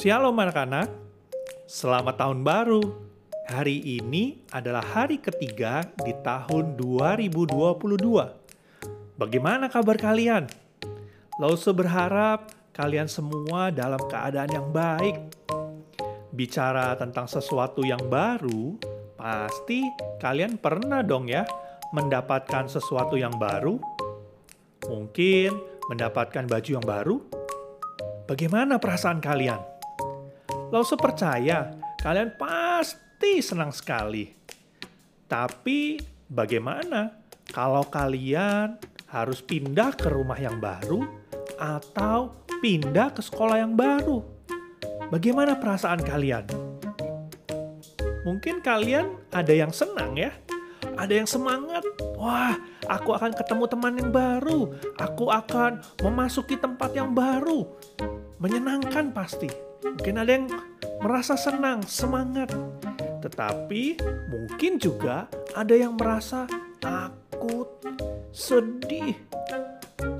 Shalom anak-anak, selamat tahun baru. Hari ini adalah hari ketiga di tahun 2022. Bagaimana kabar kalian? Lause berharap kalian semua dalam keadaan yang baik. Bicara tentang sesuatu yang baru, pasti kalian pernah dong ya mendapatkan sesuatu yang baru. Mungkin mendapatkan baju yang baru. Bagaimana perasaan kalian? Lause percaya kalian pasti senang sekali. Tapi bagaimana kalau kalian harus pindah ke rumah yang baru atau pindah ke sekolah yang baru? Bagaimana perasaan kalian? Mungkin kalian ada yang senang ya, ada yang semangat. Wah, aku akan ketemu teman yang baru. Aku akan memasuki tempat yang baru. Menyenangkan pasti. Mungkin ada yang merasa senang, semangat. Tetapi mungkin juga ada yang merasa takut, sedih.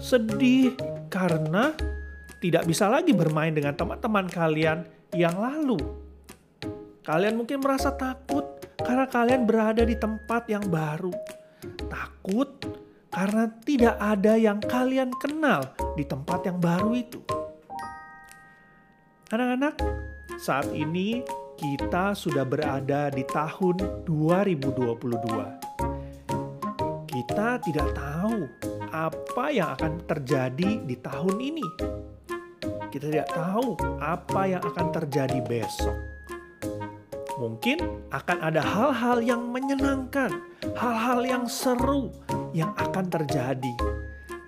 Sedih karena tidak bisa lagi bermain dengan teman-teman kalian yang lalu. Kalian mungkin merasa takut karena kalian berada di tempat yang baru. Takut karena tidak ada yang kalian kenal di tempat yang baru itu. Anak-anak, saat ini kita sudah berada di tahun 2022. Kita tidak tahu apa yang akan terjadi di tahun ini. Kita tidak tahu apa yang akan terjadi besok. Mungkin akan ada hal-hal yang menyenangkan, hal-hal yang seru yang akan terjadi.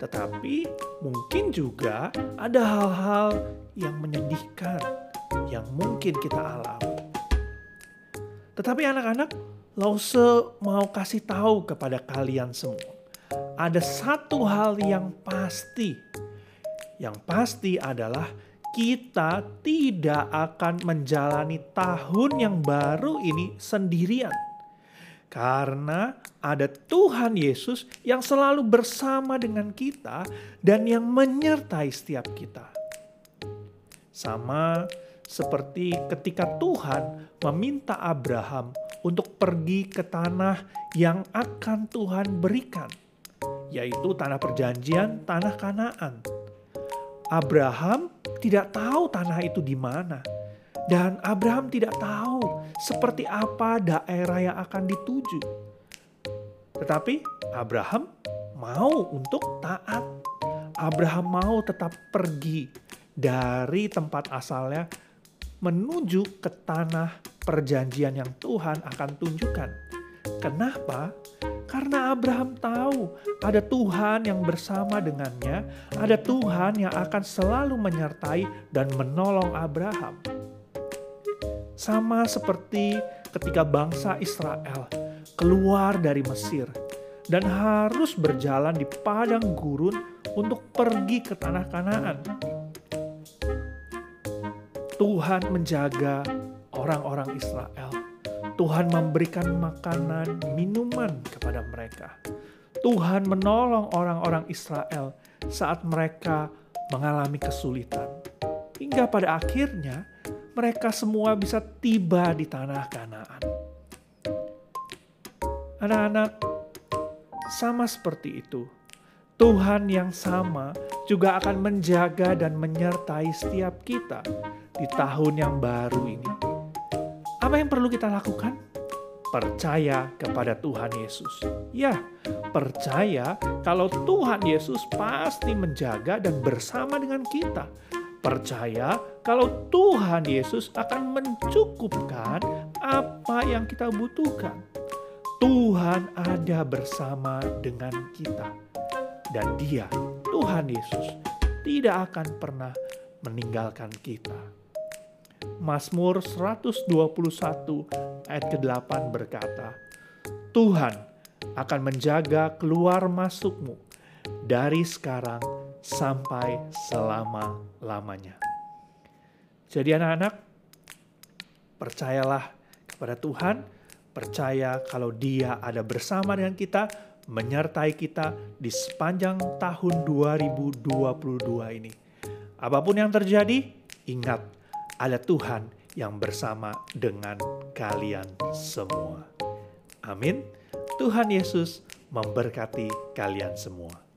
Tetapi mungkin juga ada hal-hal yang menyedihkan yang mungkin kita alami. Tetapi anak-anak, Lause mau kasih tahu kepada kalian semua. Ada satu hal yang pasti. Yang pasti adalah kita tidak akan menjalani tahun yang baru ini sendirian. Karena ada Tuhan Yesus yang selalu bersama dengan kita dan yang menyertai setiap kita. Sama seperti ketika Tuhan meminta Abraham untuk pergi ke tanah yang akan Tuhan berikan, yaitu tanah perjanjian, tanah Kanaan. Abraham tidak tahu tanah itu di mana, dan Abraham tidak tahu seperti apa daerah yang akan dituju. Tetapi Abraham mau untuk taat. Abraham mau tetap pergi dari tempat asalnya menuju ke tanah perjanjian yang Tuhan akan tunjukkan. Kenapa? Karena Abraham tahu ada Tuhan yang bersama dengannya, ada Tuhan yang akan selalu menyertai dan menolong Abraham. Sama seperti ketika bangsa Israel keluar dari Mesir dan harus berjalan di padang gurun untuk pergi ke tanah Kanaan. Tuhan menjaga orang-orang Israel. Tuhan memberikan makanan, minuman kepada mereka. Tuhan menolong orang-orang Israel saat mereka mengalami kesulitan. Hingga pada akhirnya mereka semua bisa tiba di tanah Kanaan. Anak-anak, sama seperti itu. Tuhan yang sama juga akan menjaga dan menyertai setiap kita di tahun yang baru ini. Apa yang perlu kita lakukan? Percaya kepada Tuhan Yesus. Ya, percaya kalau Tuhan Yesus pasti menjaga dan bersama dengan kita. Percaya kalau Tuhan Yesus akan mencukupkan apa yang kita butuhkan. Tuhan ada bersama dengan kita. Dan dia, Tuhan Yesus, tidak akan pernah meninggalkan kita. Mazmur 121 ayat ke-8 berkata, Tuhan akan menjaga keluar masukmu dari sekarang sampai selama-lamanya. Jadi anak-anak, percayalah kepada Tuhan, percaya kalau dia ada bersama dengan kita, menyertai kita di sepanjang tahun 2022 ini. Apa pun yang terjadi, ingat ada Tuhan yang bersama dengan kalian semua. Amin. Tuhan Yesus memberkati kalian semua.